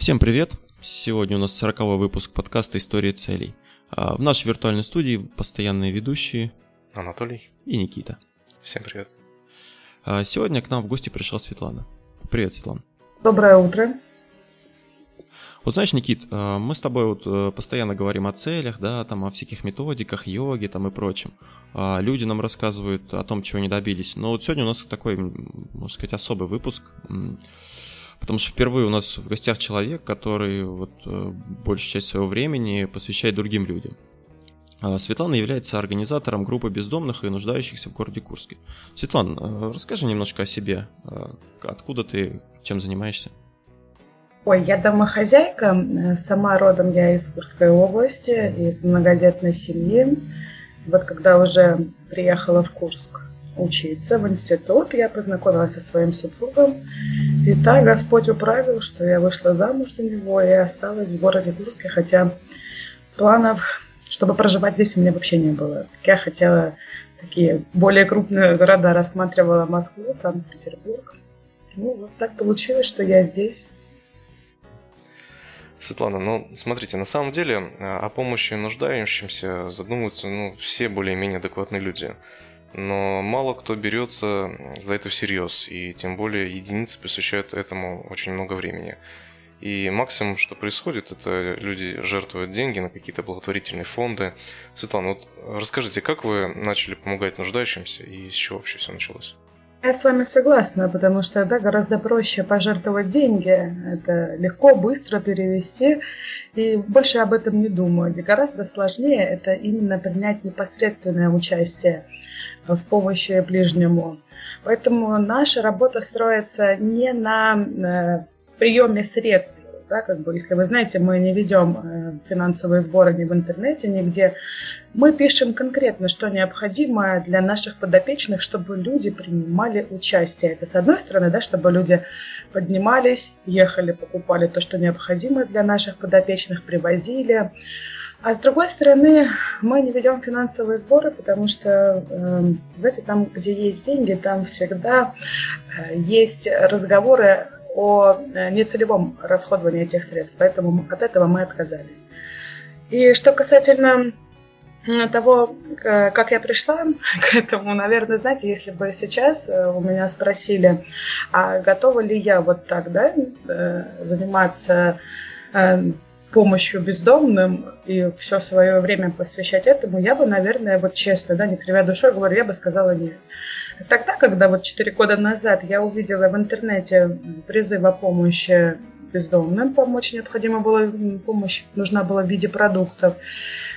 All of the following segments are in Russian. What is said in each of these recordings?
Всем привет! Сегодня у нас 40 выпуск подкаста «Истории целей». А, в нашей виртуальной студии постоянные ведущие Анатолий и Никита. Всем привет. А, сегодня к нам в гости пришла Светлана. Привет, Светлана. Доброе утро. Вот знаешь, Никит, а, мы с тобой вот э, постоянно говорим о целях, да, там о всяких методиках, йоге там и прочем. Люди нам рассказывают о том, чего не добились. Но вот сегодня у нас такой, можно сказать, особый выпуск. Потому что впервые у нас в гостях человек, который вот э, большую часть своего времени посвящает другим людям. А Светлана является организатором группы бездомных и нуждающихся в городе Курске. Светлана, э, расскажи немножко о себе. Э, откуда ты, чем занимаешься? Ой, я домохозяйка, сама родом я из Курской области, из многодетной семьи. Вот когда уже приехала в Курск учиться в институт, я познакомилась со своим супругом. И так Господь управил, что я вышла замуж за него и осталась в городе Курске, хотя планов, чтобы проживать здесь, у меня вообще не было. Я хотела такие более крупные города, рассматривала Москву, Санкт-Петербург. Ну, вот так получилось, что я здесь. Светлана, ну смотрите, на самом деле о помощи нуждающимся задумываются ну, все более-менее адекватные люди но мало кто берется за это всерьез, и тем более единицы посвящают этому очень много времени. И максимум, что происходит, это люди жертвуют деньги на какие-то благотворительные фонды. Светлана, вот расскажите, как вы начали помогать нуждающимся и с чего вообще все началось? Я с вами согласна, потому что да, гораздо проще пожертвовать деньги. Это легко, быстро перевести. И больше об этом не думаю. Гораздо сложнее это именно принять непосредственное участие в помощи ближнему. Поэтому наша работа строится не на э, приеме средств. Да, как бы, если вы знаете, мы не ведем э, финансовые сборы ни в интернете, нигде. Мы пишем конкретно, что необходимо для наших подопечных, чтобы люди принимали участие. Это с одной стороны, да, чтобы люди поднимались, ехали, покупали то, что необходимо для наших подопечных, привозили. А с другой стороны, мы не ведем финансовые сборы, потому что, эм, знаете, там, где есть деньги, там всегда э, есть разговоры о э, нецелевом расходовании этих средств, поэтому от этого мы отказались. И что касательно э, того, как я пришла к этому, наверное, знаете, если бы сейчас у меня спросили, а готова ли я вот так, да, заниматься помощью бездомным и все свое время посвящать этому, я бы, наверное, вот честно, да, не кривя душой говорю, я бы сказала нет. Тогда, когда вот 4 года назад я увидела в интернете призыв о помощи бездомным, помочь необходима была помощь, нужна была в виде продуктов,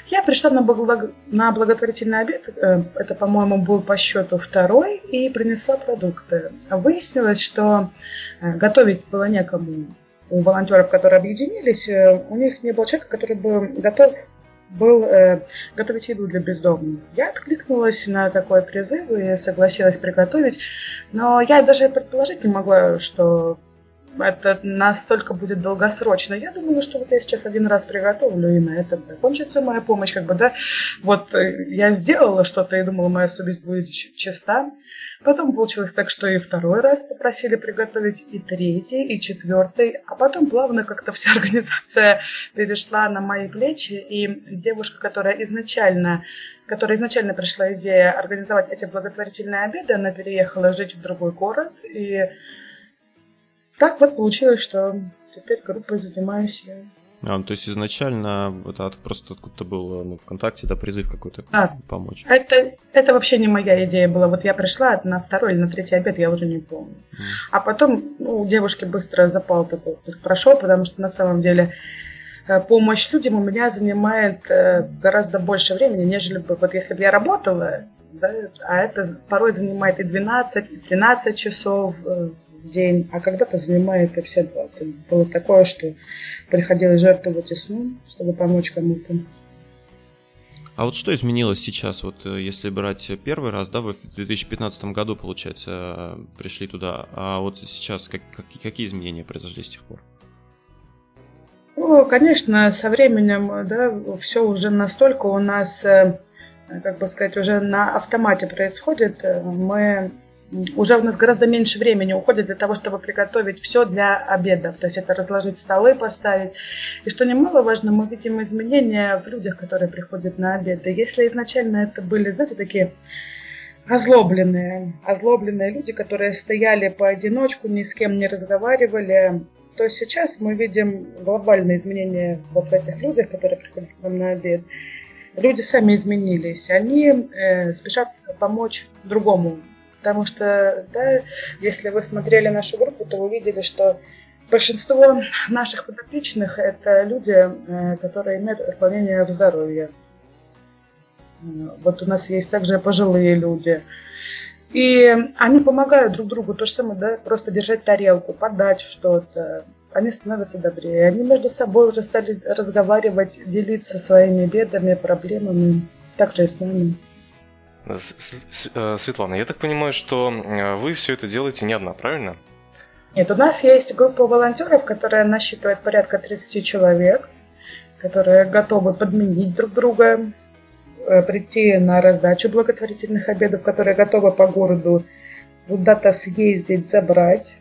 я пришла на, благо... на благотворительный обед, э, это, по-моему, был по счету второй, и принесла продукты. Выяснилось, что э, готовить было некому у волонтеров, которые объединились, э, у них не было человека, который бы готов был э, готовить еду для бездомных. Я откликнулась на такой призыв и согласилась приготовить, но я даже предположить не могла, что это настолько будет долгосрочно. Я думала, что вот я сейчас один раз приготовлю, и на этом закончится моя помощь. Как бы, да, вот э, я сделала что-то и думала, моя совесть будет чиста. Потом получилось так, что и второй раз попросили приготовить, и третий, и четвертый. А потом плавно как-то вся организация перешла на мои плечи. И девушка, которая изначально которая изначально пришла идея организовать эти благотворительные обеды, она переехала жить в другой город. И так вот получилось, что теперь группой занимаюсь я. А, ну, то есть изначально это просто откуда-то был ну, ВКонтакте, да, призыв какой-то а, помочь. Это, это вообще не моя идея была. Вот я пришла на второй или на третий обед, я уже не помню. Mm. А потом ну, у девушки быстро запал такой прошел, потому что на самом деле э, помощь людям у меня занимает э, гораздо больше времени, нежели бы, вот если бы я работала, да, а это порой занимает и 12, и 13 часов э, в день, а когда-то занимает и все 20. Было такое, что приходилось жертвовать и сном, чтобы помочь кому-то. А вот что изменилось сейчас, вот э, если брать первый раз, да, вы в 2015 году, получается, пришли туда, а вот сейчас как, как, какие изменения произошли с тех пор? Ну, конечно, со временем, да, все уже настолько у нас, э, как бы сказать, уже на автомате происходит. Мы уже у нас гораздо меньше времени уходит для того, чтобы приготовить все для обедов. То есть это разложить столы, поставить. И что немаловажно, мы видим изменения в людях, которые приходят на обеды. Если изначально это были, знаете, такие озлобленные, озлобленные люди, которые стояли поодиночку, ни с кем не разговаривали, то сейчас мы видим глобальные изменения вот в этих людях, которые приходят к нам на обед. Люди сами изменились, они э, спешат помочь другому, потому что, да, если вы смотрели нашу группу, то вы видели, что большинство наших подопечных это люди, э, которые имеют отклонения в здоровье. Вот у нас есть также пожилые люди. И они помогают друг другу, то же самое, да, просто держать тарелку, подать что-то. Они становятся добрее. Они между собой уже стали разговаривать, делиться своими бедами, проблемами. Так же и с нами. Э, Светлана, я так понимаю, что э, вы все это делаете не одна, правильно? Нет, у нас есть группа волонтеров, которая насчитывает порядка 30 человек, которые готовы подменить друг друга, Э, прийти на раздачу благотворительных обедов, которые готовы по городу куда-то съездить, забрать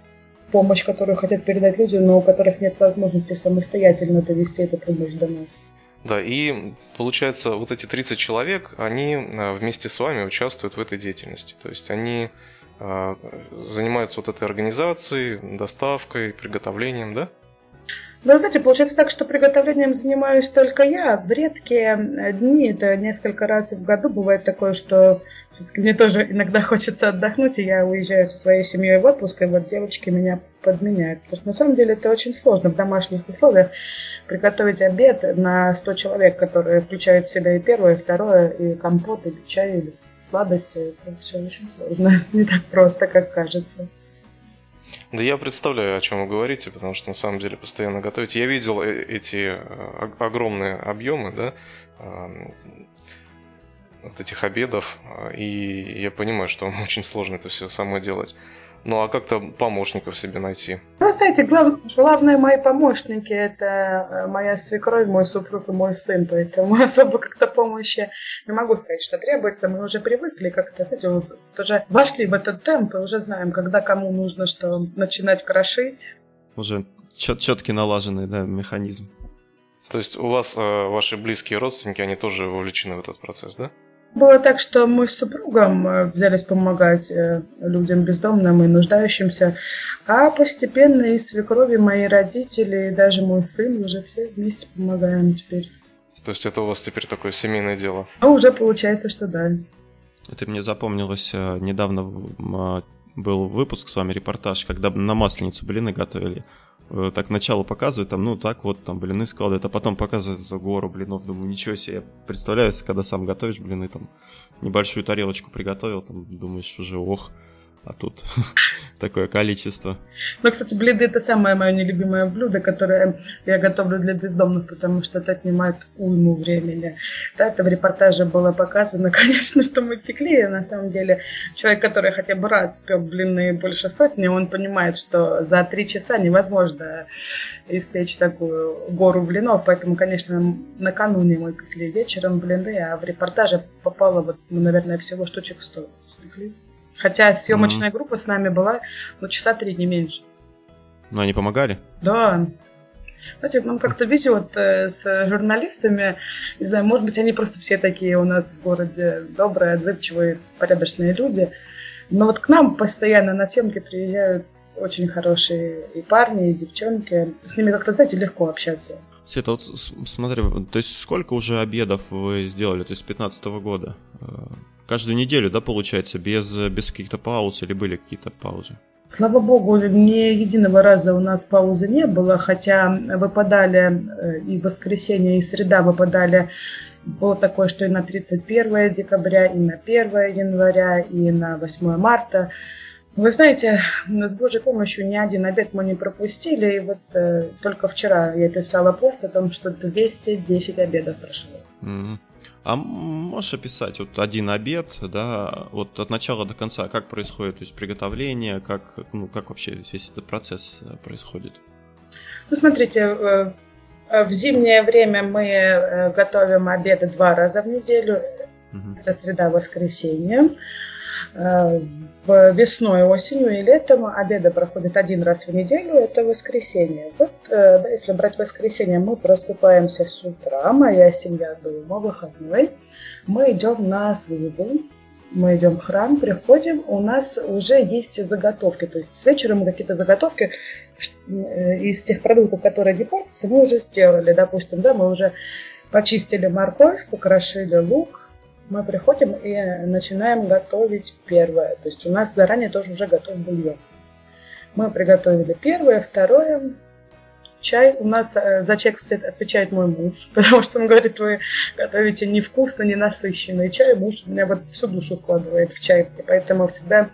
помощь, которую хотят передать людям, но у которых нет возможности самостоятельно довести эту помощь до нас. Да, и получается, вот эти 30 человек, они э, вместе с вами участвуют в этой деятельности. То есть они э, занимаются вот этой организацией, доставкой, приготовлением, да? Вы знаете, получается так, что приготовлением занимаюсь только я. В редкие дни, это несколько раз в году бывает такое, что мне тоже иногда хочется отдохнуть, и я уезжаю со своей семьей в отпуск, и вот девочки меня подменяют. Потому что на самом деле это очень сложно в домашних условиях приготовить обед на 100 человек, которые включают в себя и первое, и второе, и компот, и чай, и сладости. Это все очень сложно, не так просто, как кажется. Да я представляю, о чем вы говорите, потому что на самом деле постоянно готовите. Я видел э, эти э, огромные объемы, да, вот этих обедов, э, и я понимаю, что очень сложно это все самое делать. Ну а как-то помощников себе найти? Ну, знаете, глав, главные мои помощники это э, моя свекровь, мой супруг и мой сын, поэтому особо как-то помощи не могу сказать, что требуется. Мы уже привыкли как-то, знаете, вот уже вошли в этот темп и уже знаем, когда кому нужно что начинать крошить. Уже чет четкий налаженный да, механизм. То есть у вас э, ваши близкие родственники, они тоже вовлечены в этот процесс, да? Было так, что мы с супругом э, взялись помогать э, людям бездомным и нуждающимся, а постепенно и свекрови, мои родители, и даже мой сын уже все вместе помогаем теперь. То есть это у вас теперь такое семейное дело? Ну, уже получается, что да. Это мне запомнилось, э, недавно был выпуск с вами, репортаж, когда на Масленицу блины готовили. Э, так начало показывает, там, ну так вот, там блины складывает, а потом показывает эту гору блинов, думаю, ничего себе, представляю, когда сам готовишь блины, там, небольшую тарелочку приготовил, там, думаешь уже, ох, а тут такое количество. Ну, кстати, блины это самое мое нелюбимое блюдо, которое я готовлю для бездомных, потому что это отнимает уйму времени. Да, это в репортаже было показано, конечно, что мы пекли. На самом деле, человек, который хотя бы раз пек блины больше сотни, он понимает, что за три часа невозможно испечь такую гору блинов. Поэтому, конечно, накануне мы пекли вечером блины, а в репортаже попало, вот, ну, наверное, всего штучек 100 спекли. Хотя съемочная mm-hmm. группа с нами была, ну, часа три, не меньше. Ну, они помогали? Да. Знаете, нам как-то везет э, с журналистами. Не знаю, может быть, они просто все такие у нас в городе добрые, отзывчивые, порядочные люди. Но вот к нам постоянно на съемки приезжают очень хорошие и парни, и девчонки. С ними как-то, знаете, легко общаться. Света, вот смотри, то есть сколько уже обедов вы сделали, то есть с 15 года? Каждую неделю, да, получается, без, без каких-то пауз или были какие-то паузы? Слава богу, ни единого раза у нас паузы не было, хотя выпадали э, и воскресенье, и среда выпадали. Было такое, что и на 31 декабря, и на 1 января, и на 8 марта. Вы знаете, с Божьей помощью ни один обед мы не пропустили. И вот э, только вчера я писала пост о том, что 210 обедов прошло. Mm-hmm. А можешь описать вот один обед, да, вот от начала до конца, как происходит, то есть приготовление, как, ну, как вообще весь этот процесс э, происходит? Ну, смотрите, э, в зимнее время мы э, готовим обеды два раза в неделю. Угу. Это среда, воскресенье. Э, в весной, осенью и летом обеды проходят один раз в неделю, это воскресенье. Вот, э, да, если брать воскресенье, мы просыпаемся с утра, моя семья дома, выходной. Мы идем на службу, мы идем в храм, приходим, у нас уже есть заготовки. То есть с вечера какие-то заготовки э, из тех продуктов, которые не портятся, мы уже сделали. Допустим, да, мы уже почистили морковь, покрошили лук, мы приходим и начинаем готовить первое. То есть у нас заранее тоже уже готов бульон. Мы приготовили первое, второе, чай. У нас э, за чай, кстати, отвечает мой муж, потому что он говорит, вы готовите невкусно, ненасыщенный чай. Муж меня вот всю душу вкладывает в чай, и поэтому всегда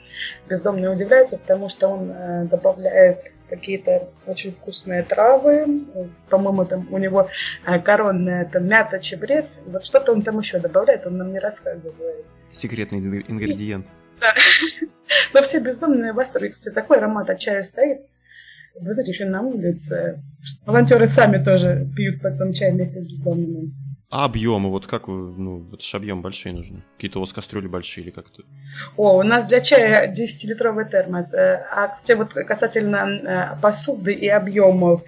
бездомные удивляются, потому что он э, добавляет какие-то очень вкусные травы. По-моему, там у него э, коронная это мята, чебрец. Вот что-то он там еще добавляет, он нам не рассказывает. Секретный ингредиент. Да. Но все бездомные в восторге. Кстати, такой аромат от чая стоит. Вы знаете, еще на улице волонтеры сами тоже пьют потом чай вместе с бездомными. А объемы, вот как вы, ну, это же объем большие нужны. Какие-то у вас кастрюли большие или как-то? О, у нас для чая 10-литровый термос. Э, а, кстати, вот касательно э, посуды и объемов.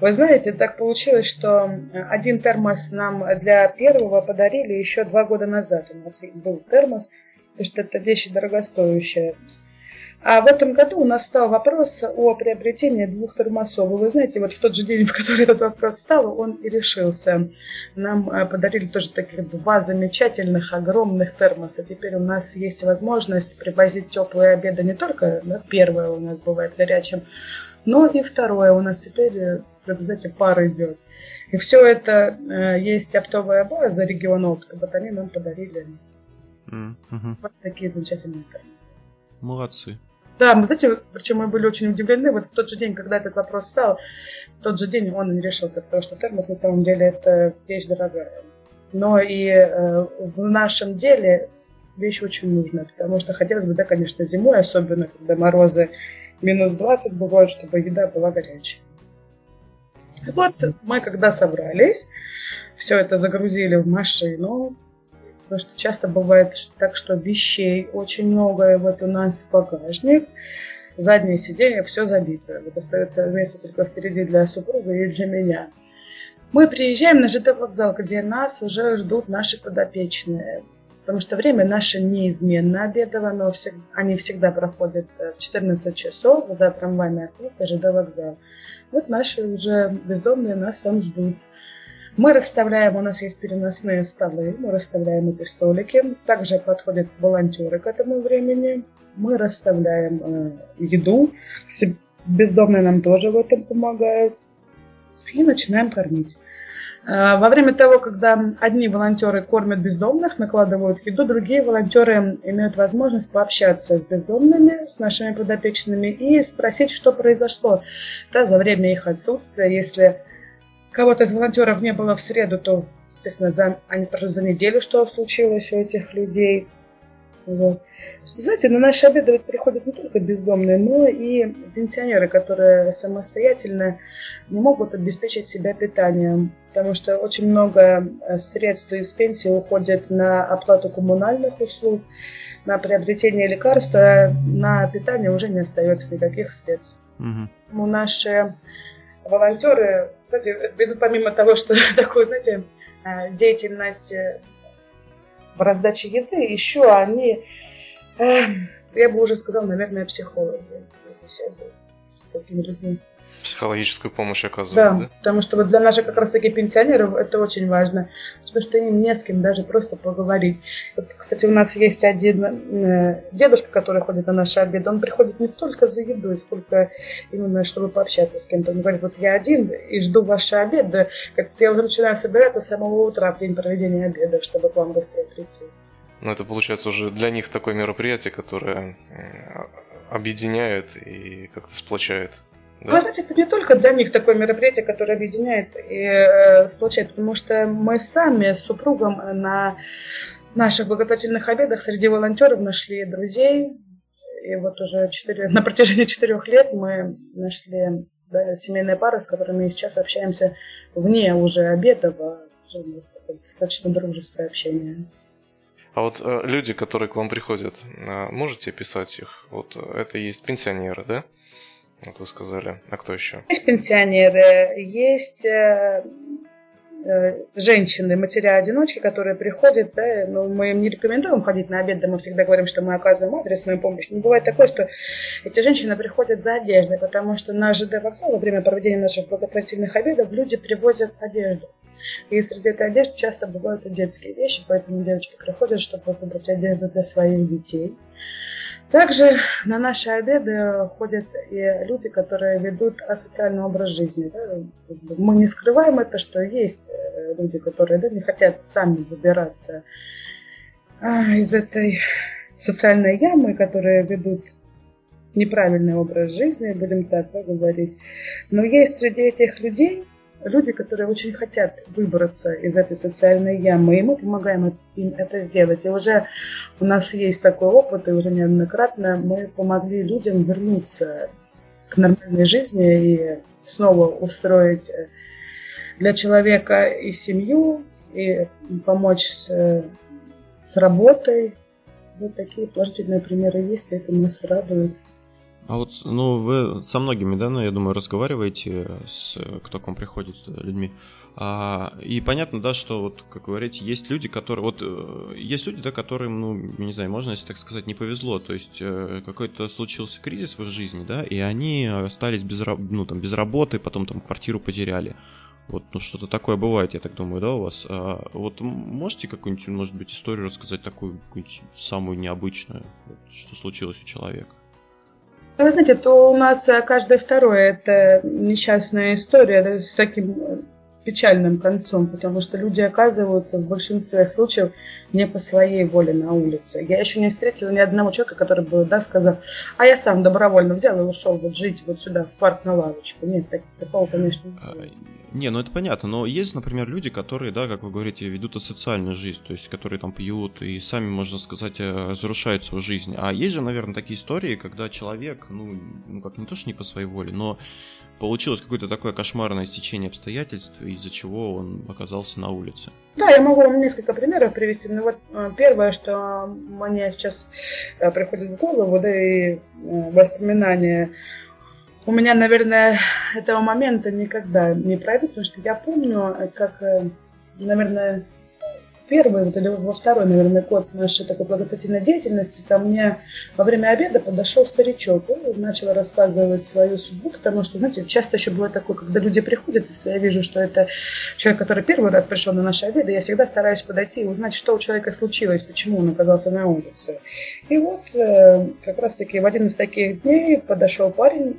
Вы знаете, так получилось, что один термос нам для первого подарили еще два года назад. У нас был термос, потому что это вещь дорогостоящая. А в этом году у нас стал вопрос о приобретении двух термосов. Вы знаете, вот в тот же день, в который этот вопрос стал, он и решился. Нам э, подарили тоже таких два замечательных, огромных термоса. Теперь у нас есть возможность привозить теплые обеды не только, да, первое у нас бывает горячим, но и второе у нас теперь, э, знаете, пар идет. И все это э, есть оптовая база региона опыта. Вот они нам подарили mm-hmm. вот такие замечательные термосы. Молодцы. Да, мы, знаете, причем мы были очень удивлены. Вот в тот же день, когда этот вопрос стал, в тот же день он решился, потому что термос на самом деле это вещь дорогая. Но и э, в нашем деле вещь очень нужная, потому что хотелось бы, да, конечно, зимой, особенно когда морозы минус 20 бывают, чтобы еда была горячая. И вот мы когда собрались, все это загрузили в машину, Потому что часто бывает так, что вещей очень много, и вот у нас багажник, заднее сиденье, все забито. Вот остается место только впереди для супруга и для меня. Мы приезжаем на ЖД вокзал, где нас уже ждут наши подопечные. Потому что время наше неизменно обедово, но они всегда проходят э, в 14 часов за трамвайной остановкой ЖД вокзал. Вот наши уже бездомные нас там ждут. Мы расставляем, у нас есть переносные столы, мы расставляем эти столики. Также подходят волонтеры к этому времени. Мы расставляем э, еду. Бездомные нам тоже в этом помогают. И начинаем кормить. Э, во время того, когда одни волонтеры кормят бездомных, накладывают еду, другие волонтеры имеют возможность пообщаться с бездомными, с нашими подопечными и спросить, что произошло да, за время их отсутствия, если кого-то из волонтеров не было в среду, то, естественно, за, они спрашивают за неделю, что случилось у этих людей. Вот. Знаете, на наши обеды ведь приходят не только бездомные, но и пенсионеры, которые самостоятельно не могут обеспечить себя питанием, потому что очень много э, средств из пенсии уходит на оплату коммунальных услуг, на приобретение лекарств, а на питание уже не остается никаких средств. Угу. Наши волонтеры, кстати, ведут помимо того, что такое, знаете, э, деятельность э, в раздаче еды, еще они, э, я бы уже сказала, наверное, психологи. С такими людьми психологическую помощь оказывают, да? Да, потому что вот для наших как раз таки пенсионеров это очень важно, потому что им не с кем даже просто поговорить. Вот, кстати, у нас есть один э, дедушка, который ходит на наши обеды, он приходит не столько за едой, сколько именно чтобы пообщаться с кем-то. Он говорит, вот я один и жду ваши обеды, как-то я уже начинаю собираться с самого утра в день проведения обеда, чтобы к вам быстрее прийти. Ну, это получается уже для них такое мероприятие, которое объединяет и как-то сплочает. Да. Вы знаете, это не только для них такое мероприятие, которое объединяет и э, сплочает, потому что мы сами с супругом на наших благотворительных обедах среди волонтеров нашли друзей. И вот уже 4, на протяжении четырех лет мы нашли да, семейные пары, с которыми сейчас общаемся вне уже обедов, а уже достаточно дружеское общение. А вот э, люди, которые к вам приходят, э, можете писать их? Вот это есть пенсионеры, да? Вот вы сказали. А кто еще? Есть пенсионеры, есть э, э, женщины, матеря-одиночки, которые приходят, да, но мы им не рекомендуем ходить на обед, да, мы всегда говорим, что мы оказываем адресную помощь. Не бывает такое, что эти женщины приходят за одеждой, потому что на ЖД вокзал во время проведения наших благотворительных обедов люди привозят одежду. И среди этой одежды часто бывают и детские вещи, поэтому девочки приходят, чтобы выбрать одежду для своих детей. Также на наши обеды ходят и люди, которые ведут асоциальный образ жизни. Да? Мы не скрываем это, что есть э, люди, которые да, не хотят сами выбираться а, из этой социальной ямы, которые ведут неправильный образ жизни, будем так да, говорить. Но есть среди этих людей люди, которые очень хотят выбраться из этой социальной ямы, и мы помогаем им это сделать. И уже у нас есть такой опыт, и уже неоднократно мы помогли людям вернуться к нормальной жизни и снова устроить э, для человека и семью, и помочь с, с работой. Вот такие положительные примеры есть, и это нас радует. А вот, ну, вы со многими, да, ну, я думаю, разговариваете с, кто к вам приходит, людьми. А, и понятно, да, что вот, как говорите, есть люди, которые, вот, э, есть люди, да, которым, ну, не знаю, можно, если так сказать, не повезло, то есть э, какой-то случился кризис в их жизни, да, и они остались без, ну, там, без работы, потом там квартиру потеряли. Вот, ну, что-то такое бывает, я так думаю, да, у вас. А, вот можете какую-нибудь, может быть, историю рассказать такую, какую-нибудь самую необычную, вот, что случилось у человека? Вы знаете, то у нас э, каждое второе это несчастная история с таким э, печальным концом, потому что люди оказываются в большинстве случаев не по своей воле на улице. Я еще не встретила ни одного человека, который бы да, сказал, а я сам добровольно взял и ушел вот жить вот сюда, в парк на лавочку. Нет, так, такого, конечно, не не, ну это понятно, но есть, например, люди, которые, да, как вы говорите, ведут асоциальную жизнь, то есть которые там пьют и сами, можно сказать, э, разрушают свою жизнь. А есть же, наверное, такие истории, когда человек, ну, ну как не то, что не по своей воле, но получилось какое-то такое кошмарное стечение обстоятельств, из-за чего он оказался на улице. Да, я могу вам несколько примеров привести. Ну вот э, первое, что мне сейчас э, приходит в голову, да и воспоминания у меня, наверное, этого момента никогда не пройдет, потому что я помню, как, э, наверное, первый вот, или во второй, наверное, год нашей такой благотворительной деятельности ко мне во время обеда подошел старичок и начал рассказывать свою судьбу, потому что, знаете, часто еще бывает такое, когда люди приходят, если я вижу, что это человек, который первый раз пришел на наши обеды, я всегда стараюсь подойти и узнать, что у человека случилось, почему он оказался на улице. И вот э, как раз-таки в один из таких дней подошел парень,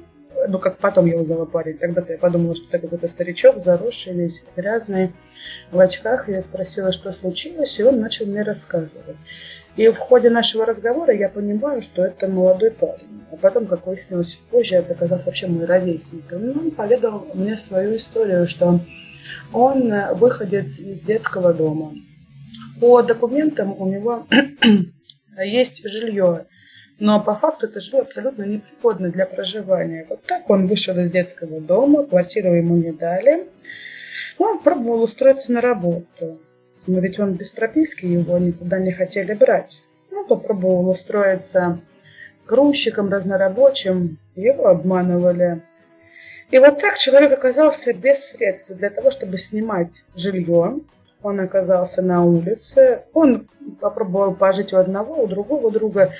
ну, как потом я узнала парень, тогда-то я подумала, что это какой-то старичок, заросший весь, грязный, в очках. Я спросила, что случилось, и он начал мне рассказывать. И в ходе нашего разговора я понимаю, что это молодой парень. А потом, как выяснилось позже, это оказался вообще мой ровесник. Ну, он поведал мне свою историю, что он выходец из детского дома. По документам у него есть жилье но по факту это жилье абсолютно непригодно для проживания. Вот так он вышел из детского дома, квартиру ему не дали. Он пробовал устроиться на работу. Но ведь он без прописки, его никуда не хотели брать. Он попробовал устроиться грузчиком, разнорабочим, его обманывали. И вот так человек оказался без средств для того, чтобы снимать жилье, он оказался на улице, он попробовал пожить у одного, у другого друга,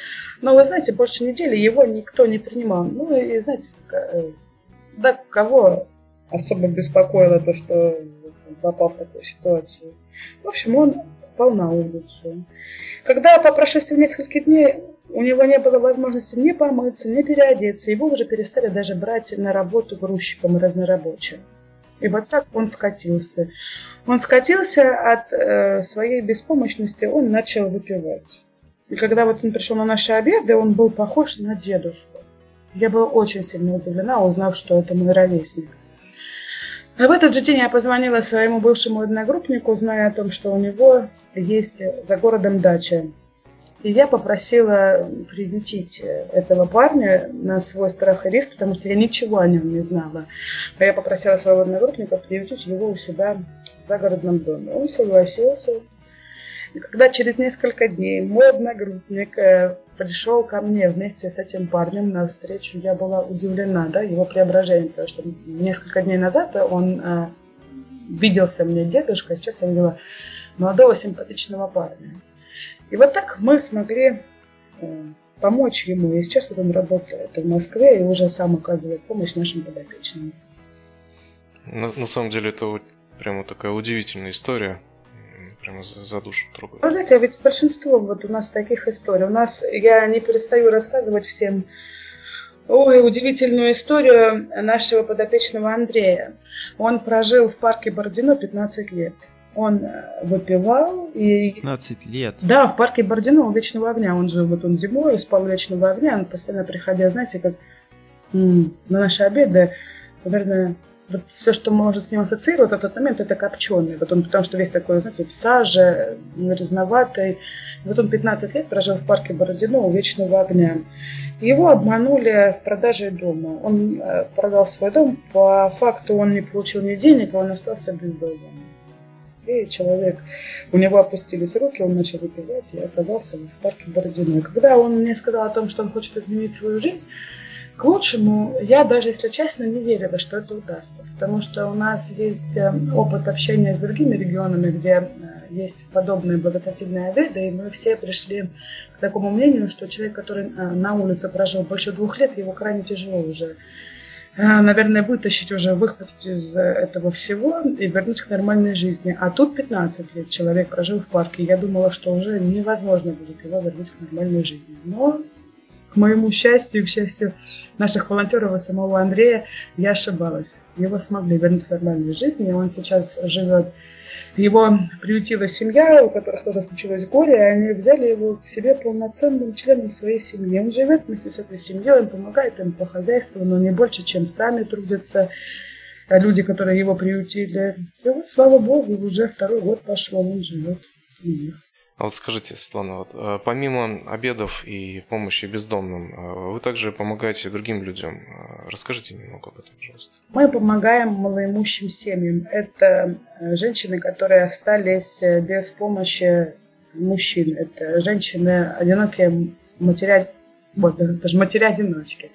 но, вы знаете, больше недели его никто не принимал. Ну и, знаете, э, да, кого особо беспокоило то, что попал в такую ситуацию. В общем, он попал на улицу. Когда по прошествии нескольких дней у него не было возможности ни помыться, ни переодеться, его уже перестали даже брать на работу грузчиком и разнорабочим. И вот так он скатился. Он скатился от э, своей беспомощности, он начал выпивать. И когда вот он пришел на наши обеды, он был похож на дедушку. Я была очень сильно удивлена, узнав, что это мой ровесник. А в этот же день я позвонила своему бывшему одногруппнику, зная о том, что у него есть за городом дача. И я попросила приютить этого парня на свой страх и риск, потому что я ничего о нем не знала. А я попросила своего одногруппника приютить его у себя в загородном доме. Он согласился. И когда через несколько дней мой одногруппник э, пришел ко мне вместе с этим парнем на встречу, я была удивлена, да, его преображением, потому что несколько дней назад он э, виделся мне дедушкой, сейчас я видела молодого симпатичного парня. И вот так мы смогли э, помочь ему. И сейчас вот он работает в Москве и уже сам оказывает помощь нашим подопечным. На, на самом деле это прямо такая удивительная история. Прямо за, за душу трогает. Вы знаете, а ведь большинство вот у нас таких историй. У нас, я не перестаю рассказывать всем Ой, удивительную историю нашего подопечного Андрея. Он прожил в парке Бородино 15 лет. Он э, выпивал и... 15 лет. Да, в парке Бородино у Вечного Огня. Он жил, вот он зимой спал у Вечного Огня. Он постоянно приходя, знаете, как на наши обеды, наверное, вот все, что может с ним ассоциироваться в тот момент, это копченый. Вот он, потому что весь такой, знаете, в саже, грязноватый. Вот он 15 лет прожил в парке Бородино у Вечного Огня. Его обманули с продажей дома. Он э, продал свой дом, по факту он не получил ни денег, а он остался без дома. И человек, у него опустились руки, он начал выпивать и оказался в парке Бородино. И когда он мне сказал о том, что он хочет изменить свою жизнь, к лучшему, я даже, если честно, не верила, что это удастся. Потому что у нас есть э, опыт общения с другими регионами, где э, есть подобные благотворительные обеды, и мы все пришли к такому мнению, что человек, который э, на улице прожил больше двух лет, его крайне тяжело уже наверное, вытащить уже, выхватить из этого всего и вернуть к нормальной жизни. А тут 15 лет человек прожил в парке. Я думала, что уже невозможно будет его вернуть к нормальной жизни. Но к моему счастью и к счастью наших волонтеров и самого Андрея, я ошибалась. Его смогли вернуть в нормальную жизнь, и он сейчас живет его приютила семья, у которых тоже случилось горе, и они взяли его к себе полноценным членом своей семьи. Он живет вместе с этой семьей, он помогает им по хозяйству, но не больше, чем сами трудятся люди, которые его приютили. И вот, слава богу, уже второй год пошел, он живет у них. А вот скажите, Светлана, вот, э, помимо обедов и помощи бездомным, э, вы также помогаете другим людям. Э, расскажите немного об этом, пожалуйста. Мы помогаем малоимущим семьям. Это женщины, которые остались без помощи мужчин. Это женщины одинокие, матеря, вот, даже матери-одиночки.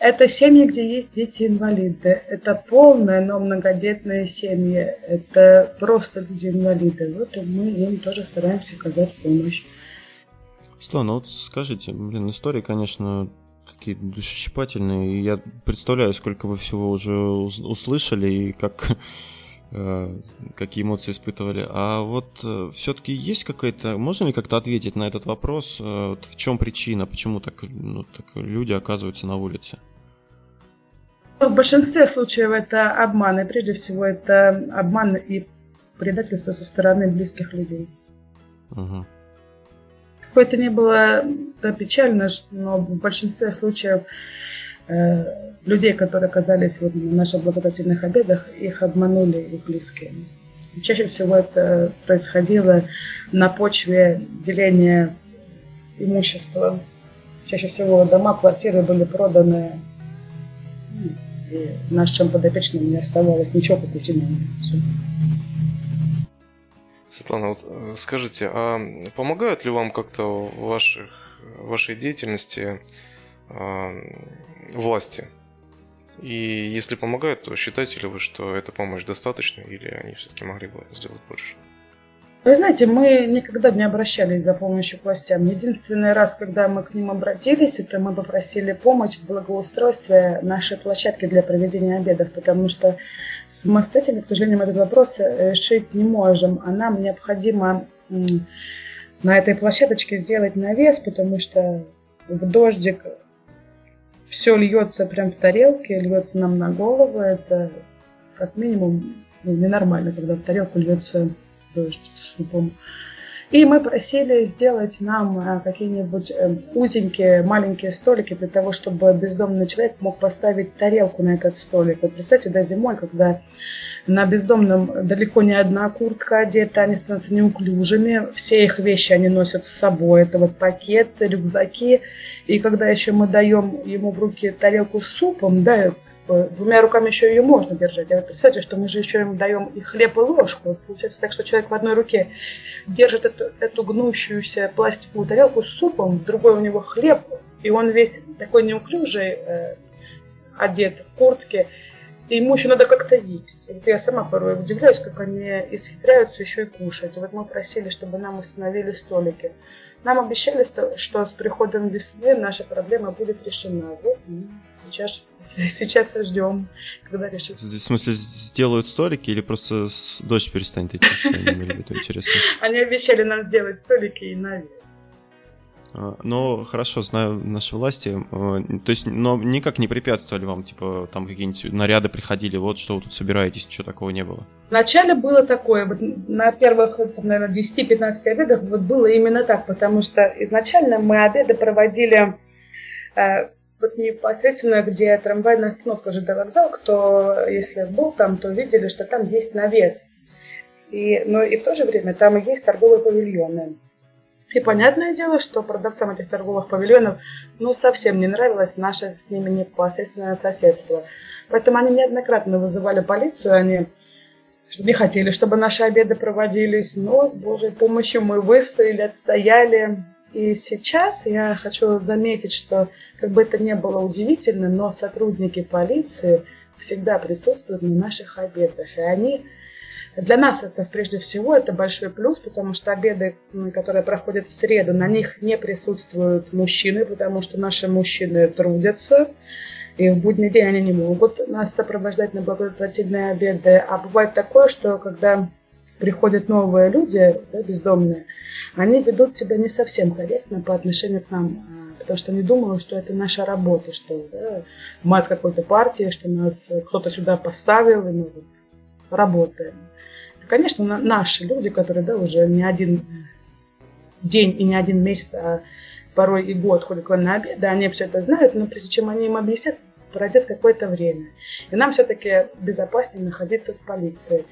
Это семьи, где есть дети-инвалиды. Это полные, но многодетные семьи. Это просто люди-инвалиды. Вот и мы им тоже стараемся оказать помощь. Светлана, вот скажите, блин, истории, конечно, такие душесчипательные. И я представляю, сколько вы всего уже услышали и как э, какие эмоции испытывали. А вот э, все-таки есть какая-то, можно ли как-то ответить на этот вопрос, э, вот в чем причина, почему так, ну, так люди оказываются на улице? В большинстве случаев это обман, и прежде всего это обман и предательство со стороны близких людей. Угу. Как бы это ни было да, печально, но в большинстве случаев э, людей, которые оказались вот на наших благотворительных обедах, их обманули их близкие. чаще всего это происходило на почве деления имущества. Чаще всего дома, квартиры были проданы нашим подопечным не оставалось ничего по пути на Светлана, вот э, скажите, а помогают ли вам как-то в ваших, вашей деятельности э, власти? И если помогают, то считаете ли вы, что эта помощь достаточна, или они все-таки могли бы сделать больше? Вы знаете, мы никогда не обращались за помощью к властям. Единственный раз, когда мы к ним обратились, это мы попросили помощь в благоустройстве нашей площадки для проведения обедов, потому что самостоятельно, к сожалению, мы этот вопрос э, решить не можем, а нам необходимо на этой площадочке сделать навес, потому что в дождик все льется прям в тарелке, льется нам на голову. Это как минимум ну, ненормально, когда в тарелку льется дождь шипом. И мы просили сделать нам э, какие-нибудь э, узенькие маленькие столики для того, чтобы бездомный человек мог поставить тарелку на этот столик. Вот представьте, да, зимой, когда На бездомном далеко не одна куртка одета, они становятся неуклюжими. Все их вещи они носят с собой. Это вот пакеты, рюкзаки. И когда еще мы даем ему в руки тарелку с супом, да, двумя руками еще ее можно держать. А вот представьте, что мы же еще ему даем и хлеб, и ложку. Получается так, что человек в одной руке держит эту, эту гнущуюся пластиковую тарелку с супом, в другой у него хлеб, и он весь такой неуклюжий, э, одет в куртке, и ему еще надо как-то есть. И вот я сама порой удивляюсь, как они исхитряются еще и кушать. И вот мы просили, чтобы нам установили столики. Нам обещали, что с приходом весны наша проблема будет решена. Вот сейчас, сейчас ждем, когда решат. В смысле, сделают столики или просто дождь перестанет идти? Интересно? Они обещали нам сделать столики и навес. А, но хорошо, знаю наши власти, а, то есть, но никак не препятствовали вам, типа, там какие-нибудь наряды приходили, вот что вы тут собираетесь, ничего такого не было? Вначале было такое, вот на первых, там, наверное, 10-15 обедах вот было именно так, потому что изначально мы обеды проводили э, вот непосредственно, где трамвайная остановка ЖД вокзал, кто, если был там, то видели, что там есть навес. И, но и в то же время там есть торговые павильоны. И понятное дело, что продавцам этих торговых павильонов ну, совсем не нравилось наше с ними непосредственное соседство. Поэтому они неоднократно вызывали полицию, они не хотели, чтобы наши обеды проводились, но с Божьей помощью мы выстояли, отстояли. И сейчас я хочу заметить, что как бы это ни было удивительно, но сотрудники полиции всегда присутствуют на наших обедах. И они для нас это прежде всего это большой плюс, потому что обеды, которые проходят в среду, на них не присутствуют мужчины, потому что наши мужчины трудятся, и в будний день они не могут нас сопровождать на благотворительные обеды. А бывает такое, что когда приходят новые люди, да, бездомные, они ведут себя не совсем корректно по отношению к нам, а, потому что они думают, что это наша работа, что да, мы от какой-то партии, что нас кто-то сюда поставил, и мы работаем. Конечно, наши люди, которые да, уже не один день и не один месяц, а порой и год ходят к нам на обед, да, они все это знают, но прежде чем они им объяснят, пройдет какое-то время. И нам все-таки безопаснее находиться с полицией.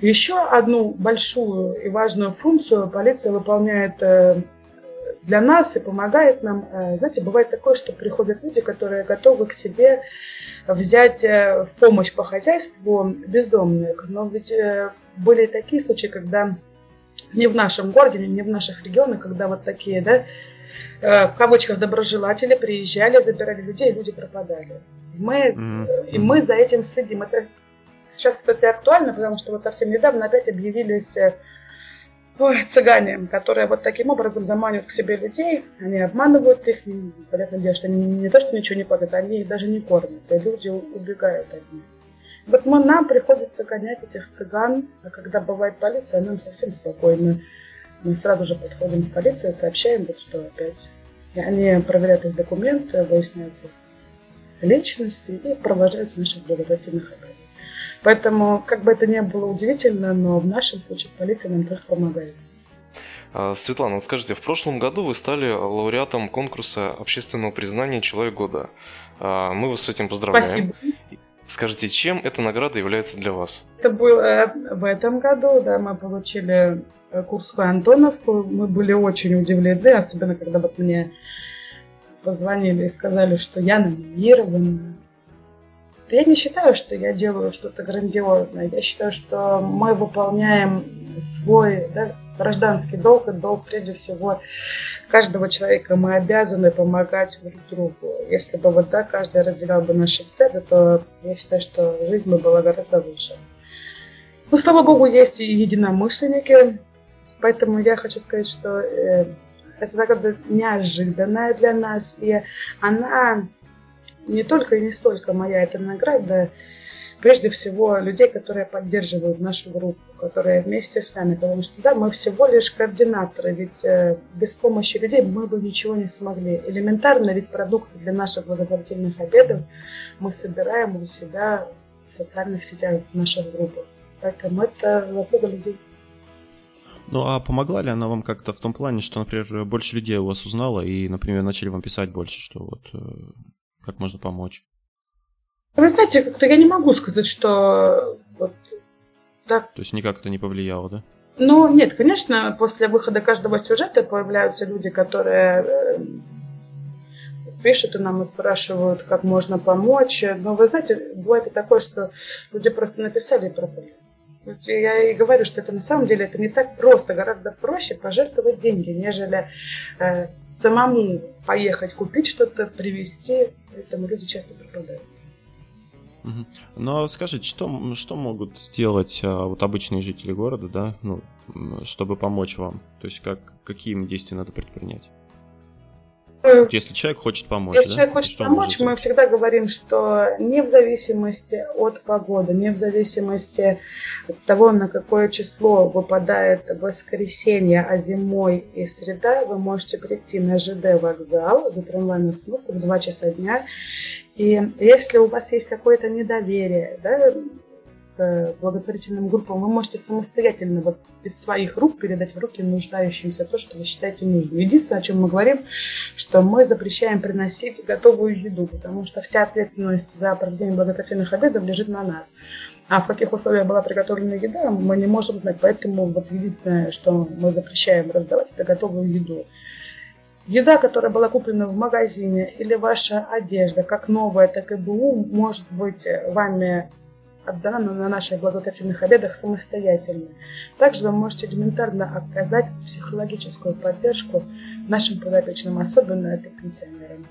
Еще одну большую и важную функцию полиция выполняет э, для нас и помогает нам. Э, знаете, бывает такое, что приходят люди, которые готовы к себе взять э, в помощь по хозяйству бездомных. Но ведь э, были такие случаи, когда не в нашем городе, не в наших регионах, когда вот такие, да, э, в кавычках доброжелатели приезжали, забирали людей, и люди пропадали. И мы, mm-hmm. и мы за этим следим. Это сейчас, кстати, актуально, потому что вот совсем недавно опять объявились ой, цыгане, которые вот таким образом заманивают к себе людей, они обманывают их, понятное дело, что они не то, что ничего не платят, они их даже не кормят, и люди убегают от них. Вот мы, нам приходится гонять этих цыган, а когда бывает полиция, нам совсем спокойно. Мы сразу же подходим к полиции, сообщаем, вот что опять. И они проверяют их документы, выясняют их личности и провожают с наших благотворительных обедов. Поэтому, как бы это ни было удивительно, но в нашем случае полиция нам только помогает. А, Светлана, вот скажите, в прошлом году вы стали лауреатом конкурса общественного признания «Человек года». А, мы вас с этим поздравляем. Спасибо. Скажите, чем эта награда является для вас? Это было в этом году, да, мы получили э, Курскую Антоновку. Мы были очень удивлены, особенно когда вот мне позвонили и сказали, что я номинирована. Я не считаю, что я делаю что-то грандиозное. Я считаю, что мы выполняем свой да, гражданский долг, и долг прежде всего каждого человека. Мы обязаны помогать друг другу. Если бы вот да, каждый разделял бы наши взгляды, то я считаю, что жизнь бы была гораздо лучше. Ну, слава богу, есть и единомышленники, поэтому я хочу сказать, что э, это награда неожиданная для нас, и она не только и не столько моя эта награда, прежде всего людей, которые поддерживают нашу группу, которые вместе с нами, потому что да, мы всего лишь координаторы, ведь э, без помощи людей мы бы ничего не смогли. Элементарно, ведь продукты для наших благотворительных обедов мы собираем у себя в социальных сетях, в наших группах. Поэтому это заслуга людей. Ну а помогла ли она вам как-то в том плане, что, например, больше людей у вас узнала и, например, начали вам писать больше, что вот э, как можно помочь? Вы знаете, как-то я не могу сказать, что вот Так. То есть никак это не повлияло, да? Ну, нет, конечно, после выхода каждого сюжета появляются люди, которые э, пишут и нам и спрашивают, как можно помочь. Но вы знаете, бывает и такое, что люди просто написали и пропали. Я и говорю, что это на самом деле это не так просто, гораздо проще пожертвовать деньги, нежели э, самому поехать купить что-то, привезти. Поэтому люди часто пропадают. Угу. Ну а скажите, что, что могут сделать а, вот обычные жители города, да, ну, чтобы помочь вам? То есть как, какие им действия надо предпринять? Если человек хочет помочь, Если да? человек хочет что помочь, мы всегда говорим, что не в зависимости от погоды, не в зависимости от того, на какое число выпадает воскресенье, а зимой и среда, вы можете прийти на ЖД вокзал за трамвайную остановку в 2 часа дня. И если у вас есть какое-то недоверие, да, к благотворительным группам, вы можете самостоятельно вот из своих рук передать в руки нуждающимся то, что вы считаете нужным. Единственное, о чем мы говорим, что мы запрещаем приносить готовую еду, потому что вся ответственность за проведение благотворительных обедов лежит на нас. А в каких условиях была приготовлена еда, мы не можем знать. Поэтому вот единственное, что мы запрещаем раздавать, это готовую еду. Еда, которая была куплена в магазине, или ваша одежда, как новая, так и БУ, может быть вами отдана на наших благотворительных обедах самостоятельно. Также вы можете элементарно оказать психологическую поддержку нашим подопечным, особенно это пенсионерам.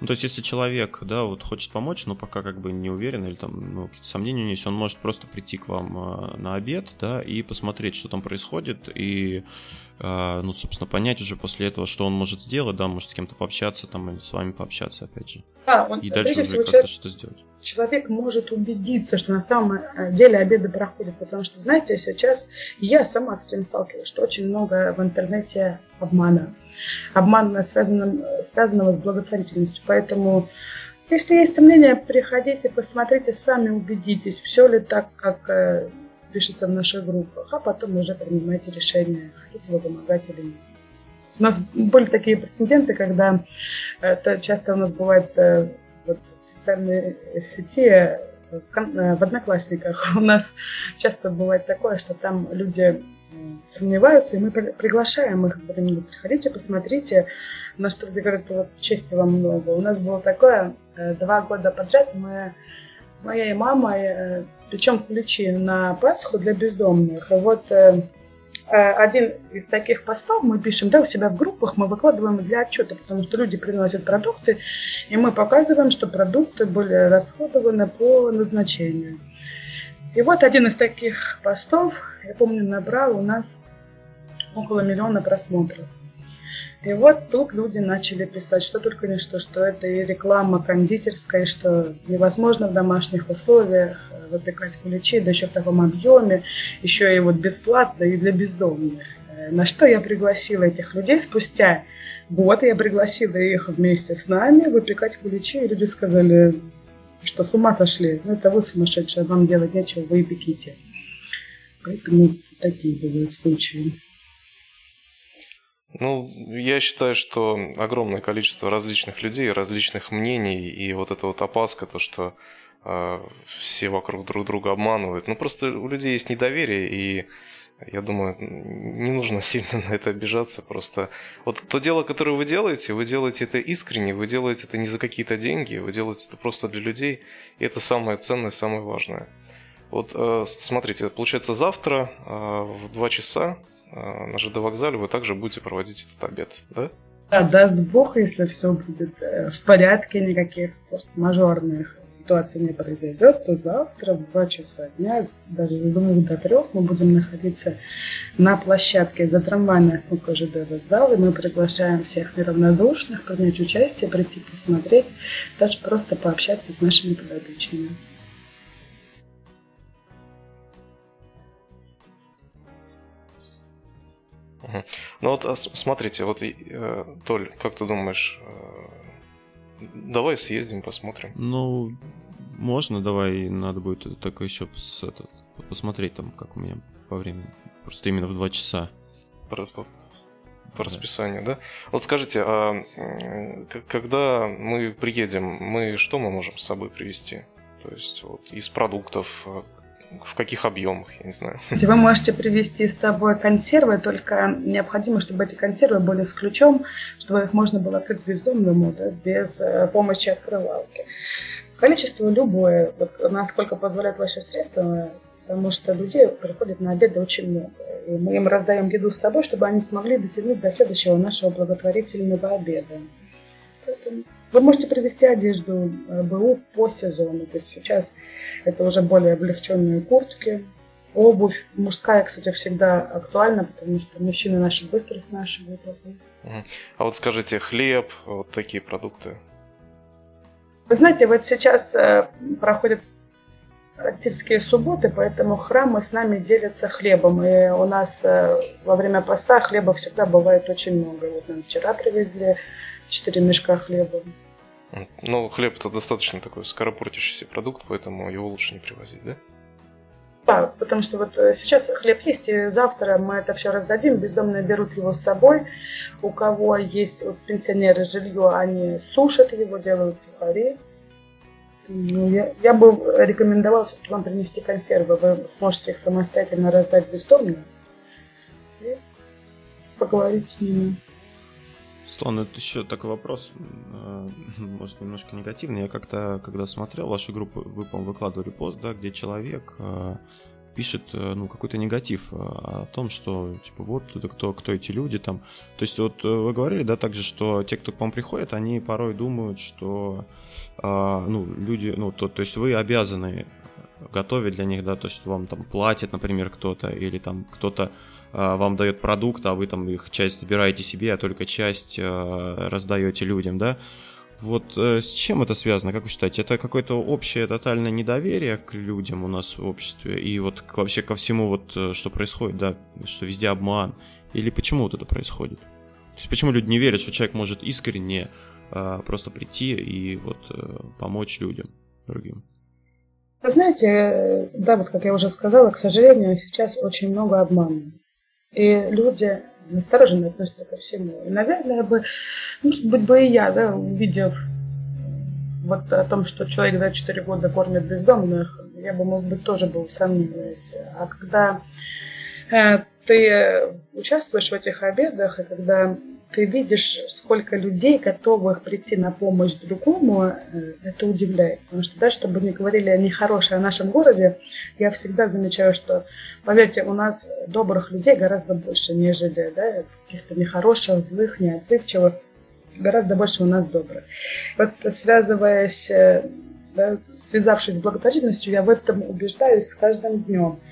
Ну, то есть, если человек, да, вот хочет помочь, но пока как бы не уверен или там ну, какие-то сомнения у него есть, он может просто прийти к вам э, на обед, да, и посмотреть, что там происходит, и, э, ну, собственно, понять уже после этого, что он может сделать, да, может с кем-то пообщаться там или с вами пообщаться, опять же. Да, он, и дальше уже как-то что-то сделать человек может убедиться, что на самом э, деле обеды проходят. Потому что, знаете, сейчас я сама с этим сталкиваюсь, что очень много в интернете обмана обмана, связанного, связанного с благотворительностью. Поэтому, если есть сомнения, приходите, посмотрите, сами убедитесь, все ли так, как э, пишется в наших группах, а потом уже принимайте решение, хотите вы помогать или нет. У нас были такие прецеденты, когда это часто у нас бывает э, в социальной сети, э, в Одноклассниках. У нас часто бывает такое, что там люди сомневаются, и мы приглашаем их, говорим, приходите, посмотрите, на что люди говорят, вот чести вам много. У нас было такое, э, два года подряд мы с моей мамой э, печем ключи на Пасху для бездомных. И вот один из таких постов мы пишем, да, у себя в группах, мы выкладываем для отчета, потому что люди приносят продукты, и мы показываем, что продукты были расходованы по назначению. И вот один из таких постов, я помню, набрал у нас около миллиона просмотров. И вот тут люди начали писать, что только не что, что это и реклама кондитерская, что невозможно в домашних условиях выпекать куличи, да еще в таком объеме, еще и вот бесплатно и для бездомных. На что я пригласила этих людей спустя год, я пригласила их вместе с нами выпекать куличи, и люди сказали, что с ума сошли, ну это вы сумасшедшие, вам делать нечего, вы и пеките. Поэтому такие бывают случаи. Ну, я считаю, что огромное количество различных людей, различных мнений, и вот эта вот опаска, то, что э, все вокруг друг друга обманывают. Ну, просто у людей есть недоверие, и я думаю, не нужно сильно на это обижаться. Просто вот то дело, которое вы делаете, вы делаете это искренне, вы делаете это не за какие-то деньги, вы делаете это просто для людей, и это самое ценное, самое важное. Вот э, смотрите, получается завтра э, в 2 часа э, на ЖД вокзале вы также будете проводить этот обед, да? Да, даст Бог, если все будет в порядке, никаких форс-мажорных ситуация не произойдет, то завтра в 2 часа дня, даже с 2 до 3, мы будем находиться на площадке за трамвайной остановкой ЖД вокзал, и мы приглашаем всех неравнодушных принять участие, прийти посмотреть, даже просто пообщаться с нашими подопечными. Ну вот а смотрите, вот э, Толь, как ты думаешь, э, Давай съездим, посмотрим. Ну, можно, давай, надо будет только еще с, этот, посмотреть там, как у меня по времени. Просто именно в два часа. По, по, по расписанию, да? Вот скажите, а когда мы приедем, мы что мы можем с собой привезти? То есть вот из продуктов, в каких объемах, я не знаю. Вы можете привезти с собой консервы, только необходимо, чтобы эти консервы были с ключом, чтобы их можно было открыть бездомному, да, без э, помощи открывалки. Количество любое, вот, насколько позволяют ваши средства, потому что людей приходит на обеды очень много. И мы им раздаем еду с собой, чтобы они смогли дотянуть до следующего нашего благотворительного обеда. Поэтому вы можете привезти одежду э, БУ по сезону. То есть сейчас это уже более облегченные куртки, обувь. Мужская, кстати, всегда актуальна, потому что мужчины наши быстро снашивают обувь. А вот скажите, хлеб, вот такие продукты? Вы знаете, вот сейчас э, проходят Октябрьские субботы, поэтому храмы с нами делятся хлебом. И у нас э, во время поста хлеба всегда бывает очень много. Вот нам вчера привезли 4 мешка хлеба. Ну, хлеб это достаточно такой скоропортящийся продукт, поэтому его лучше не привозить, да? Да, потому что вот э, сейчас хлеб есть, и завтра мы это все раздадим, бездомные берут его с собой. У кого есть вот, пенсионеры жилье, они сушат его, делают сухари. Ну, я, я бы рекомендовала вам принести консервы. Вы сможете их самостоятельно раздать бездомным и поговорить с ними. Слон, это еще такой вопрос, э, может, немножко негативный. Я как-то, когда смотрел вашу группу, вы, по-моему, выкладывали пост, да, где человек э, пишет, э, ну, какой-то негатив о том, что, типа, вот, это кто, кто эти люди там. То есть, вот вы говорили, да, также, что те, кто к вам приходит, они порой думают, что, ну, люди, ну, то, то есть вы обязаны готовить для них, да, то есть вам там платит, например, кто-то, или там кто-то вам дает продукт, а вы там их часть забираете себе, а только часть а, раздаете людям, да? Вот э, с чем это связано, как вы считаете? Это какое-то общее тотальное недоверие к людям у нас в обществе и вот вообще ко всему вот, э, что происходит, да, что везде обман? Или почему вот это происходит? То есть почему люди не верят, что человек может искренне э, просто прийти и вот э, помочь людям другим? Вы знаете, э, да, вот как я уже сказала, к сожалению, сейчас очень много обмана. И люди настороженно относятся ко всему. И, наверное, бы, может быть, бы и я, да, увидев вот о том, что человек за 4 года кормит бездомных, я бы, может быть, тоже бы усомнилась. А когда э, ты участвуешь в этих обедах, и когда ты видишь, сколько людей готовых прийти на помощь другому, э, это удивляет. Потому что, да, чтобы не говорили они хорошие о нашем городе, я всегда замечаю, что, поверьте, у нас добрых людей гораздо больше, нежели да, каких-то нехороших, злых, неотзывчивых. Гораздо больше у нас добрых. Вот связываясь, э, да, связавшись с благотворительностью, я в этом убеждаюсь с каждым днем –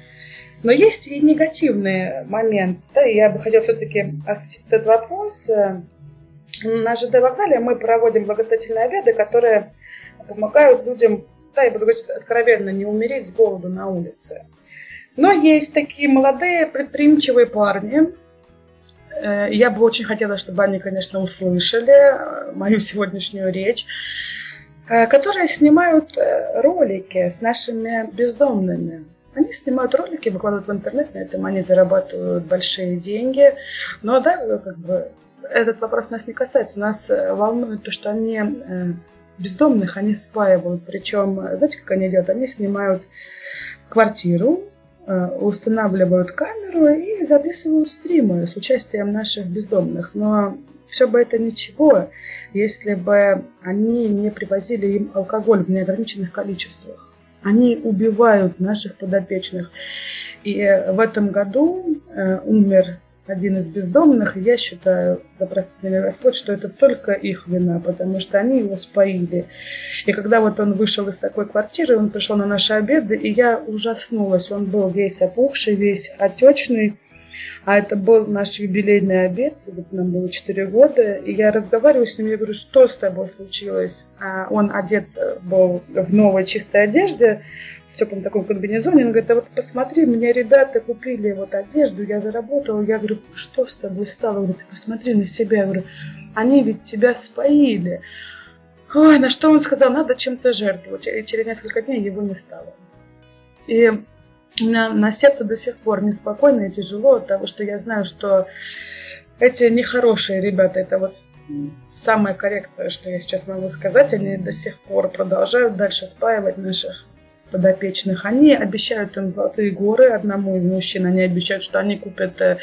но есть и негативный момент. Да, я бы хотела все-таки осветить этот вопрос. На ЖД вокзале мы проводим благотворительные обеды, которые помогают людям, да, я буду говорить откровенно, не умереть с голоду на улице. Но есть такие молодые предприимчивые парни, э, я бы очень хотела, чтобы они, конечно, услышали э, мою сегодняшнюю речь, э, которые снимают ролики с нашими бездомными. Они снимают ролики, выкладывают в интернет, на этом они зарабатывают большие деньги. Но да, как бы этот вопрос нас не касается. Нас э, волнует то, что они э, бездомных, они спаивают. Причем, знаете, как они делают? Они снимают квартиру, э, устанавливают камеру и записывают стримы с участием наших бездомных. Но все бы это ничего, если бы они не привозили им алкоголь в неограниченных количествах они убивают наших подопечных. И в этом году э, умер один из бездомных, я считаю, да простит меня Господь, что это только их вина, потому что они его споили. И когда вот он вышел из такой квартиры, он пришел на наши обеды, и я ужаснулась. Он был весь опухший, весь отечный, а это был наш юбилейный обед, вот нам было 4 года, и я разговариваю с ним, я говорю, что с тобой случилось? А он одет был в новой чистой одежде, в теплом таком комбинезоне, он говорит, а вот посмотри, мне ребята купили вот одежду, я заработала, я говорю, что с тобой стало? Он говорит, посмотри на себя, я говорю, они ведь тебя споили. Ой, на что он сказал, надо чем-то жертвовать. И через несколько дней его не стало. И у на сердце до сих пор неспокойно и тяжело от того, что я знаю, что эти нехорошие ребята, это вот самое корректное, что я сейчас могу сказать, они до сих пор продолжают дальше спаивать наших подопечных, они обещают им золотые горы. Одному из мужчин, они обещают, что они купят э,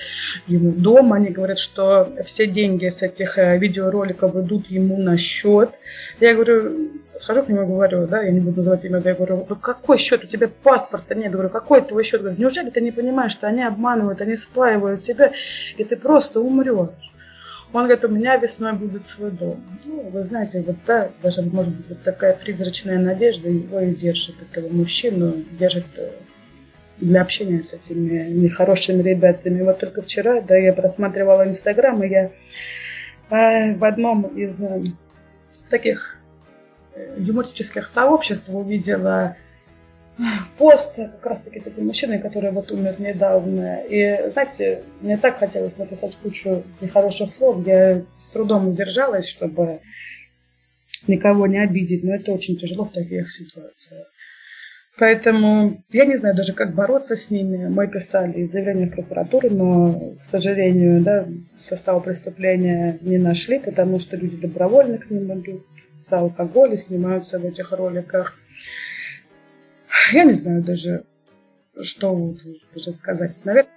ему дом, они говорят, что все деньги с этих э, видеороликов идут ему на счет. Я говорю, хожу к нему и говорю, да, я не буду называть имя, я говорю, ну какой счет, у тебя паспорта нет, говорю, какой твой счет? Говорю, Неужели ты не понимаешь, что они обманывают, они спаивают тебя, и ты просто умрешь? Он говорит, у меня весной будет свой дом. Ну, вы знаете, вот да, даже, может быть, вот такая призрачная надежда его и держит, этого мужчину, держит э, для общения с этими нехорошими ребятами. Вот только вчера, да, я просматривала Инстаграм, и я э, в одном из э, таких юмористических сообществ увидела пост как раз-таки с этим мужчиной, который вот умер недавно. И, знаете, мне так хотелось написать кучу нехороших слов. Я с трудом сдержалась, чтобы никого не обидеть, но это очень тяжело в таких ситуациях. Поэтому я не знаю даже, как бороться с ними. Мы писали заявление в прокуратуру, но, к сожалению, да, состава преступления не нашли, потому что люди добровольно к ним идут за алкоголь и снимаются в этих роликах. Я не знаю даже, что вот даже сказать. Наверное,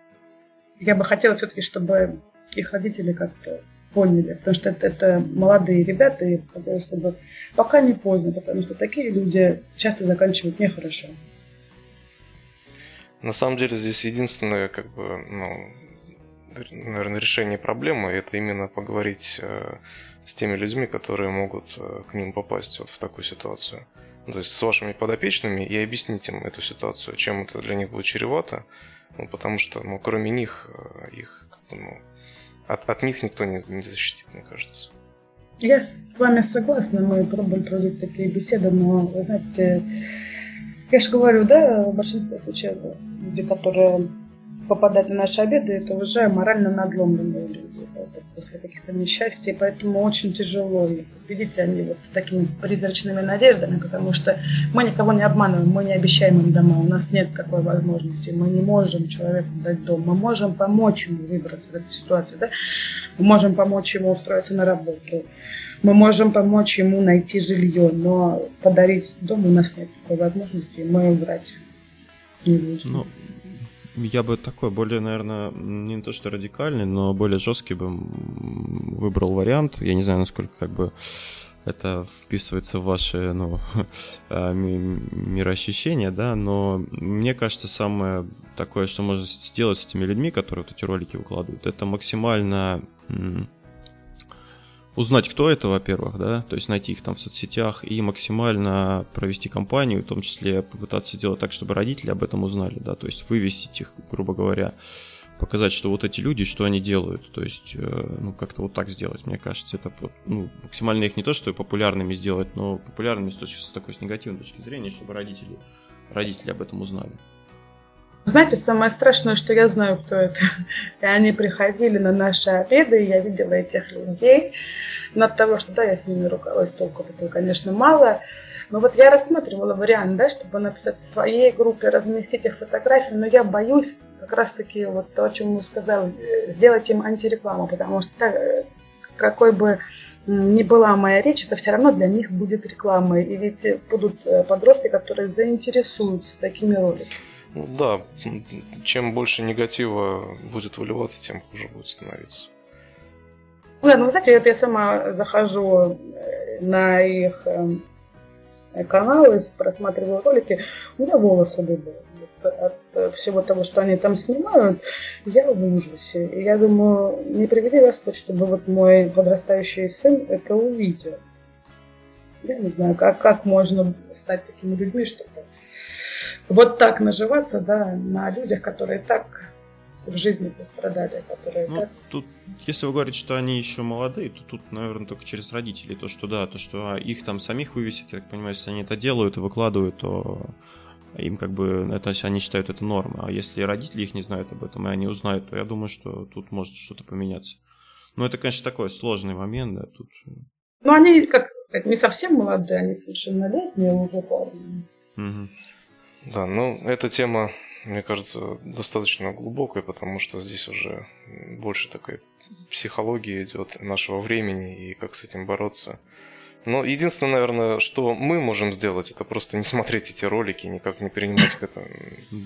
я бы хотела все-таки, чтобы их родители как-то поняли, потому что это, это молодые ребята, и хотела, чтобы пока не поздно, потому что такие люди часто заканчивают нехорошо. На самом деле здесь единственное, как бы, ну, наверное, решение проблемы это именно поговорить э, с теми людьми, которые могут э, к ним попасть вот в такую ситуацию. То есть с вашими подопечными, и объяснить им эту ситуацию, чем это для них будет чревато, ну, потому что, ну, кроме них, э, их, ну, от, от них никто не, не защитит, мне кажется. Я с вами согласна, мы пробовали проводить такие беседы, но, вы знаете, я же говорю, да, в большинстве случаев люди, которые попадают на наши обеды, это уже морально надломленные люди после каких-то несчастий, поэтому очень тяжело. И, видите, они вот такими призрачными надеждами, потому что мы никого не обманываем, мы не обещаем им дома, у нас нет такой возможности, мы не можем человеку дать дом, мы можем помочь ему выбраться из этой ситуации, да? мы можем помочь ему устроиться на работу, мы можем помочь ему найти жилье, но подарить дом у нас нет такой возможности, мы убрать не будем. Ну, я бы такой, более, наверное, не то что радикальный, но более жесткий бы выбрал вариант. Я не знаю, насколько как бы это вписывается в ваши ну, а, мироощущения, да, но мне кажется, самое такое, что можно сделать с этими людьми, которые вот эти ролики выкладывают, это максимально узнать, кто это, во-первых, да, то есть найти их там в соцсетях и максимально провести кампанию, в том числе попытаться сделать так, чтобы родители об этом узнали, да, то есть вывесить их, грубо говоря, показать, что вот эти люди, что они делают, то есть, э, ну, как-то вот так сделать, мне кажется, это, ну, максимально их не то, что популярными сделать, но популярными с, точки, с такой с негативной точки зрения, чтобы родители, родители об этом узнали. Знаете, самое страшное, что я знаю, кто это. И они приходили на наши обеды, и я видела этих людей. Над того, что да, я с ними ругалась, толку такой, конечно, мало. Но вот я рассматривала вариант, да, чтобы написать в своей группе, разместить их фотографии, но я боюсь как раз-таки вот то, о чем мы сказали, сделать им антирекламу, потому что так, какой бы ни была моя речь, это все равно для них будет рекламой. И ведь будут э, подростки, которые заинтересуются такими роликами. Ну да, чем больше негатива будет выливаться, тем хуже будет становиться. Да, ну, знаете, вот я сама захожу э, на их э, каналы, просматриваю ролики, у меня волосы дыбают. От всего того, что они там снимают, я в ужасе. Я думаю, не приведи Господь, чтобы вот мой подрастающий сын это увидел. Я не знаю, как, как можно стать такими людьми, чтобы вот так наживаться, да, на людях, которые так в жизни пострадали, которые ну, так... Тут, если вы говорите, что они еще молодые, то тут, наверное, только через родителей. То, что да, то, что их там самих вывесить, я так понимаю, если они это делают и выкладывают, то им как бы это они считают это нормой. А если родители их не знают об этом, и они узнают, то я думаю, что тут может что-то поменяться. Но это, конечно, такой сложный момент, да, тут... Ну, они, как сказать, не совсем молодые, они совершеннолетние уже парни. Угу. Да, ну, эта тема, мне кажется, достаточно глубокая, потому что здесь уже больше такая психология идет нашего времени и как с этим бороться. Но единственное, наверное, что мы можем сделать, это просто не смотреть эти ролики, никак не перенимать к этому.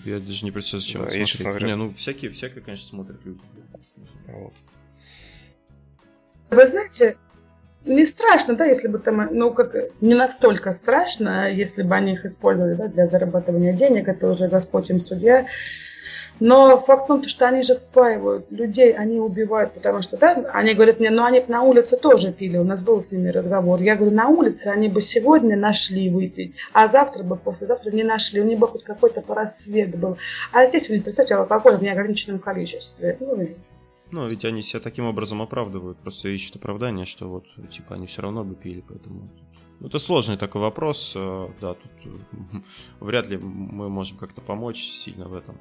Я даже не представляю, зачем да, я, честно говоря... Не, ну всякие, всякие, конечно, смотрят люди. Вот. Вы знаете, не страшно, да, если бы там, ну, как, не настолько страшно, если бы они их использовали, да, для зарабатывания денег, это уже Господь им судья. Но факт в том, что они же спаивают людей, они убивают, потому что, да, они говорят мне, ну, они на улице тоже пили, у нас был с ними разговор. Я говорю, на улице они бы сегодня нашли выпить, а завтра бы, послезавтра не нашли, у них бы хоть какой-то просвет был. А здесь у них, представьте, алкоголь в неограниченном количестве. Ну, ну, ведь они себя таким образом оправдывают, просто ищут оправдание, что вот, типа, они все равно бы пили, поэтому... Ну, это сложный такой вопрос, э, да, тут э, вряд ли мы можем как-то помочь сильно в этом.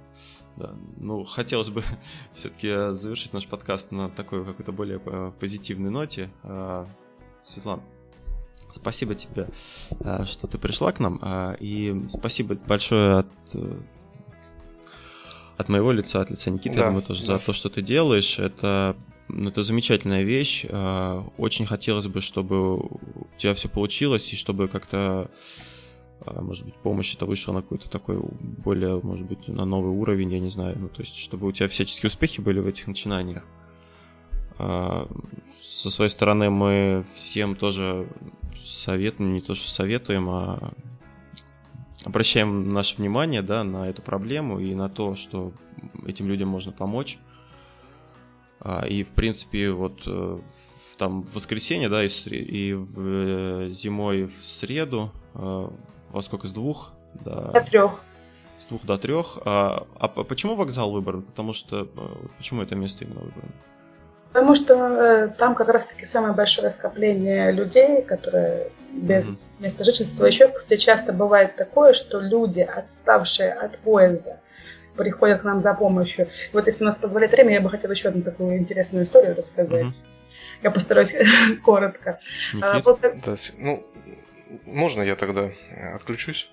Да. Ну, хотелось бы все-таки завершить наш подкаст на такой какой-то более э, позитивной ноте. Светлана, спасибо тебе, что ты пришла к нам, и спасибо большое от от моего лица, от лица Никиты, да, я думаю, тоже да. за то, что ты делаешь. Это, ну, это замечательная вещь. А, очень хотелось бы, чтобы у тебя все получилось, и чтобы как-то, а, может быть, помощь это вышла на какой-то такой более, может быть, на новый уровень, я не знаю. Ну, то есть, чтобы у тебя всяческие успехи были в этих начинаниях. А, со своей стороны мы всем тоже советуем, не то что советуем, а обращаем наше внимание да, на эту проблему и на то, что этим людям можно помочь. А, и, в принципе, вот э, там в воскресенье, да, и, и в, э, зимой в среду, э, во сколько, с двух до... До трех. С двух до трех. А, а почему вокзал выбран? Потому что... Почему это место именно выбрано? Потому что э, там как раз-таки самое большое скопление людей, которые без mm-hmm. места жительства. Еще, кстати, часто бывает такое, что люди, отставшие от поезда, приходят к нам за помощью. Вот если у нас позволяет время, я бы хотела еще одну такую интересную историю рассказать. Mm-hmm. Я постараюсь коротко. Никит, а, вот... да, ну, можно я тогда отключусь?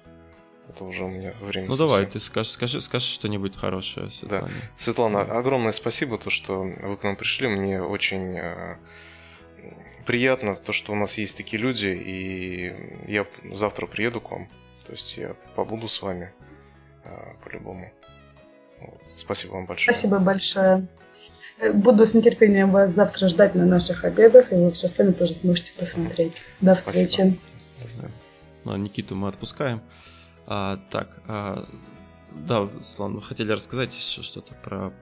Это уже у меня время. Ну совсем. давай, ты скажи, скажи, скажи что-нибудь хорошее. Светлане. Да. Светлана, огромное спасибо, то, что вы к нам пришли. Мне очень э, приятно, то, что у нас есть такие люди, и я завтра приеду к вам. То есть я побуду с вами э, по-любому. Вот. Спасибо вам большое. Спасибо большое. Буду с нетерпением вас завтра ждать на наших обедах, и вы все сами тоже сможете посмотреть. До встречи. Спасибо. Ну, а Никиту мы отпускаем. А, так, а, да, Слан, вы хотели рассказать еще что-то про...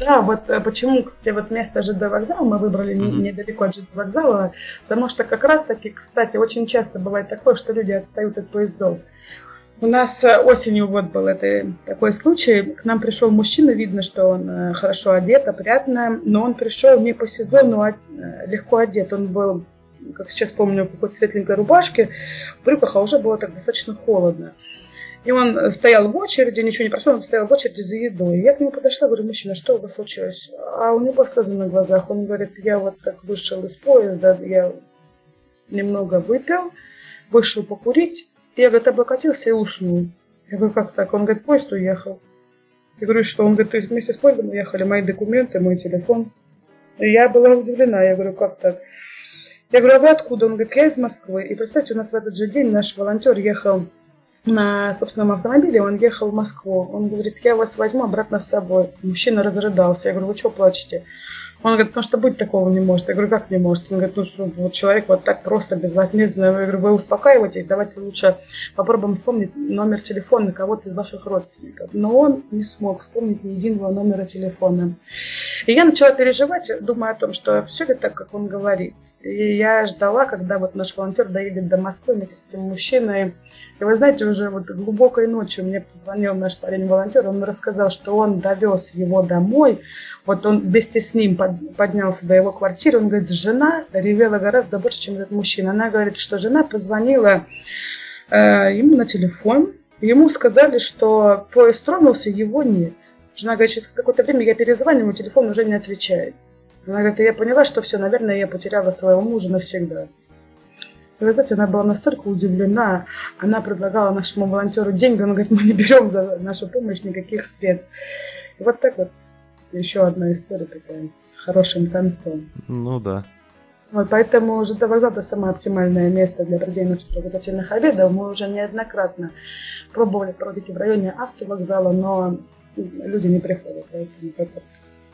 Да, вот э, почему, кстати, вот место ЖД вокзала мы выбрали mm-hmm. недалеко от ЖД вокзала, потому что как раз-таки, кстати, очень часто бывает такое, что люди отстают от поездов. У нас э, осенью вот был это, такой случай. К нам пришел мужчина, видно, что он э, хорошо одет, опрятно, но он пришел не по сезону, а легко одет. Он был, как сейчас помню, в какой-то светленькой рубашке, в брюках, а уже было так достаточно холодно. И он стоял в очереди, ничего не просил, он стоял в очереди за едой. Я к нему подошла, говорю, мужчина, что у вас случилось? А у него слезы на глазах. Он говорит, я вот так вышел из поезда, я немного выпил, вышел покурить. Я, говорит, облокотился и уснул. Я говорю, как так? Он говорит, поезд уехал. Я говорю, что? Он говорит, то есть вместе с поездом уехали мои документы, мой телефон. И я была удивлена. Я говорю, как так? Я говорю, а вы откуда? Он говорит, я из Москвы. И представьте, у нас в этот же день наш волонтер ехал на собственном автомобиле, он ехал в Москву. Он говорит, я вас возьму обратно с собой. Мужчина разрыдался. Я говорю, вы что плачете? Он говорит, потому что быть такого не может. Я говорю, как не может? Он говорит, ну что, вот человек вот так просто, безвозмездно. Я говорю, вы успокаиваетесь, давайте лучше попробуем вспомнить номер телефона кого-то из ваших родственников. Но он не смог вспомнить ни единого номера телефона. И я начала переживать, думая о том, что все ли так, как он говорит. И я ждала, когда вот наш волонтер доедет до Москвы вместе с этим мужчиной. И вы знаете, уже вот глубокой ночью мне позвонил наш парень-волонтер, он рассказал, что он довез его домой. Вот он вместе с ним поднялся до его квартиры. Он говорит, жена ревела гораздо больше, чем этот мужчина. Она говорит, что жена позвонила э, ему на телефон. Ему сказали, что поезд тронулся, его нет. Жена говорит, через какое-то время я перезвоню, телефон уже не отвечает. Она говорит, я поняла, что все, наверное, я потеряла своего мужа навсегда. И вы знаете, она была настолько удивлена, она предлагала нашему волонтеру деньги, он говорит, мы не берем за нашу помощь никаких средств. И вот так вот еще одна история такая с хорошим концом. Ну да. Вот, поэтому ЖД вокзал это самое оптимальное место для проведения подготовительных обедов. Мы уже неоднократно пробовали проводить в районе автовокзала, но люди не приходят. Поэтому это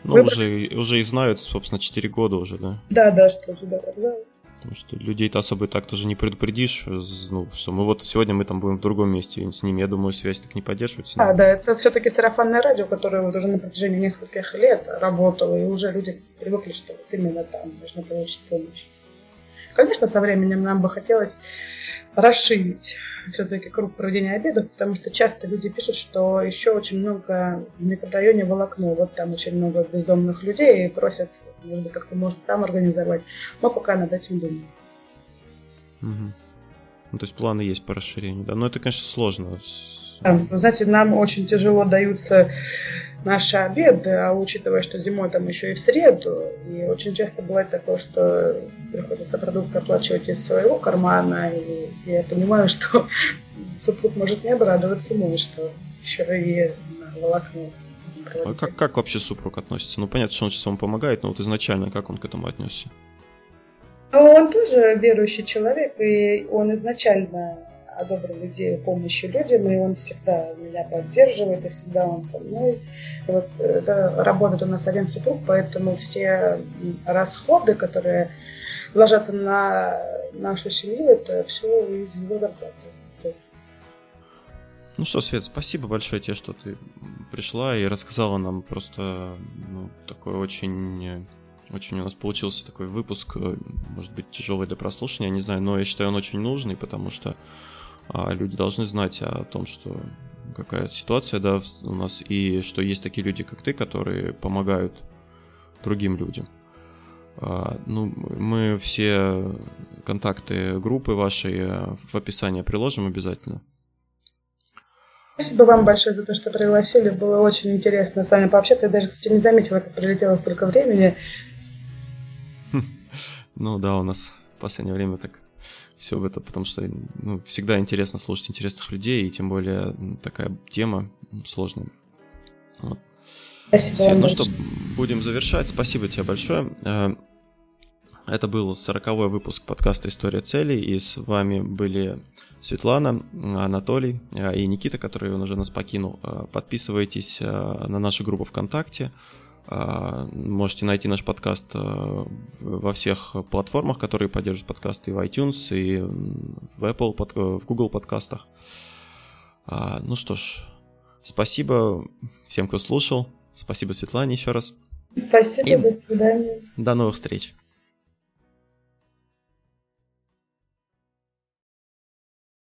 ну, уже, уже и знают, собственно, 4 года уже, да? Да, да, что ЖД вокзал. Потому что людей-то особо так тоже не предупредишь, ну, что мы вот сегодня мы там будем в другом месте с ними, я думаю, связь так не поддерживается. А, да, это все-таки сарафанное радио, которое вот уже на протяжении нескольких лет работало, и уже люди привыкли, что вот именно там можно получить помощь. Конечно, со временем нам бы хотелось расширить все-таки круг проведения обедов, потому что часто люди пишут, что еще очень много в микрорайоне волокно, вот там очень много бездомных людей и просят может быть, как-то можно там организовать. Но пока над этим думаю. Угу. Ну, то есть планы есть по расширению, да? Но это, конечно, сложно. Да, знаете, нам очень тяжело даются наши обеды, а учитывая, что зимой там еще и в среду, и очень часто бывает такое, что приходится продукты оплачивать из своего кармана, и я понимаю, что супруг может не обрадоваться мой, что еще и на волокно а как, как вообще супруг относится? Ну, понятно, что он сейчас вам помогает, но вот изначально как он к этому отнесся? Ну, он тоже верующий человек, и он изначально одобрил идею помощи людям, и он всегда меня поддерживает, и всегда он со мной. Вот, да, работает у нас один супруг, поэтому все расходы, которые ложатся на нашу семью, это все из его зарплаты. Ну что, Свет, спасибо большое тебе, что ты пришла и рассказала нам просто ну, такой очень... Очень у нас получился такой выпуск, может быть, тяжелый для прослушивания, не знаю, но я считаю, он очень нужный, потому что а, люди должны знать о том, что какая ситуация да, у нас, и что есть такие люди, как ты, которые помогают другим людям. А, ну, мы все контакты группы вашей э, в описании приложим обязательно. Спасибо вам большое за то, что пригласили. Было очень интересно с вами пообщаться. Я даже, кстати, не заметила, как прилетело столько времени. Ну да, у нас в последнее время так все в это, потому что ну, всегда интересно слушать интересных людей, и тем более такая тема сложная. Вот. Спасибо Все, ну что, будем завершать. Спасибо тебе большое. Э, это был сороковой выпуск подкаста «История целей», и с вами были Светлана, Анатолий э, и Никита, который он уже нас покинул. Э, подписывайтесь на нашу группу ВКонтакте, можете найти наш подкаст во всех платформах, которые поддерживают подкасты, и в iTunes, и в Apple, в Google подкастах. Ну что ж, спасибо всем, кто слушал. Спасибо Светлане еще раз. Спасибо, и до свидания. До новых встреч.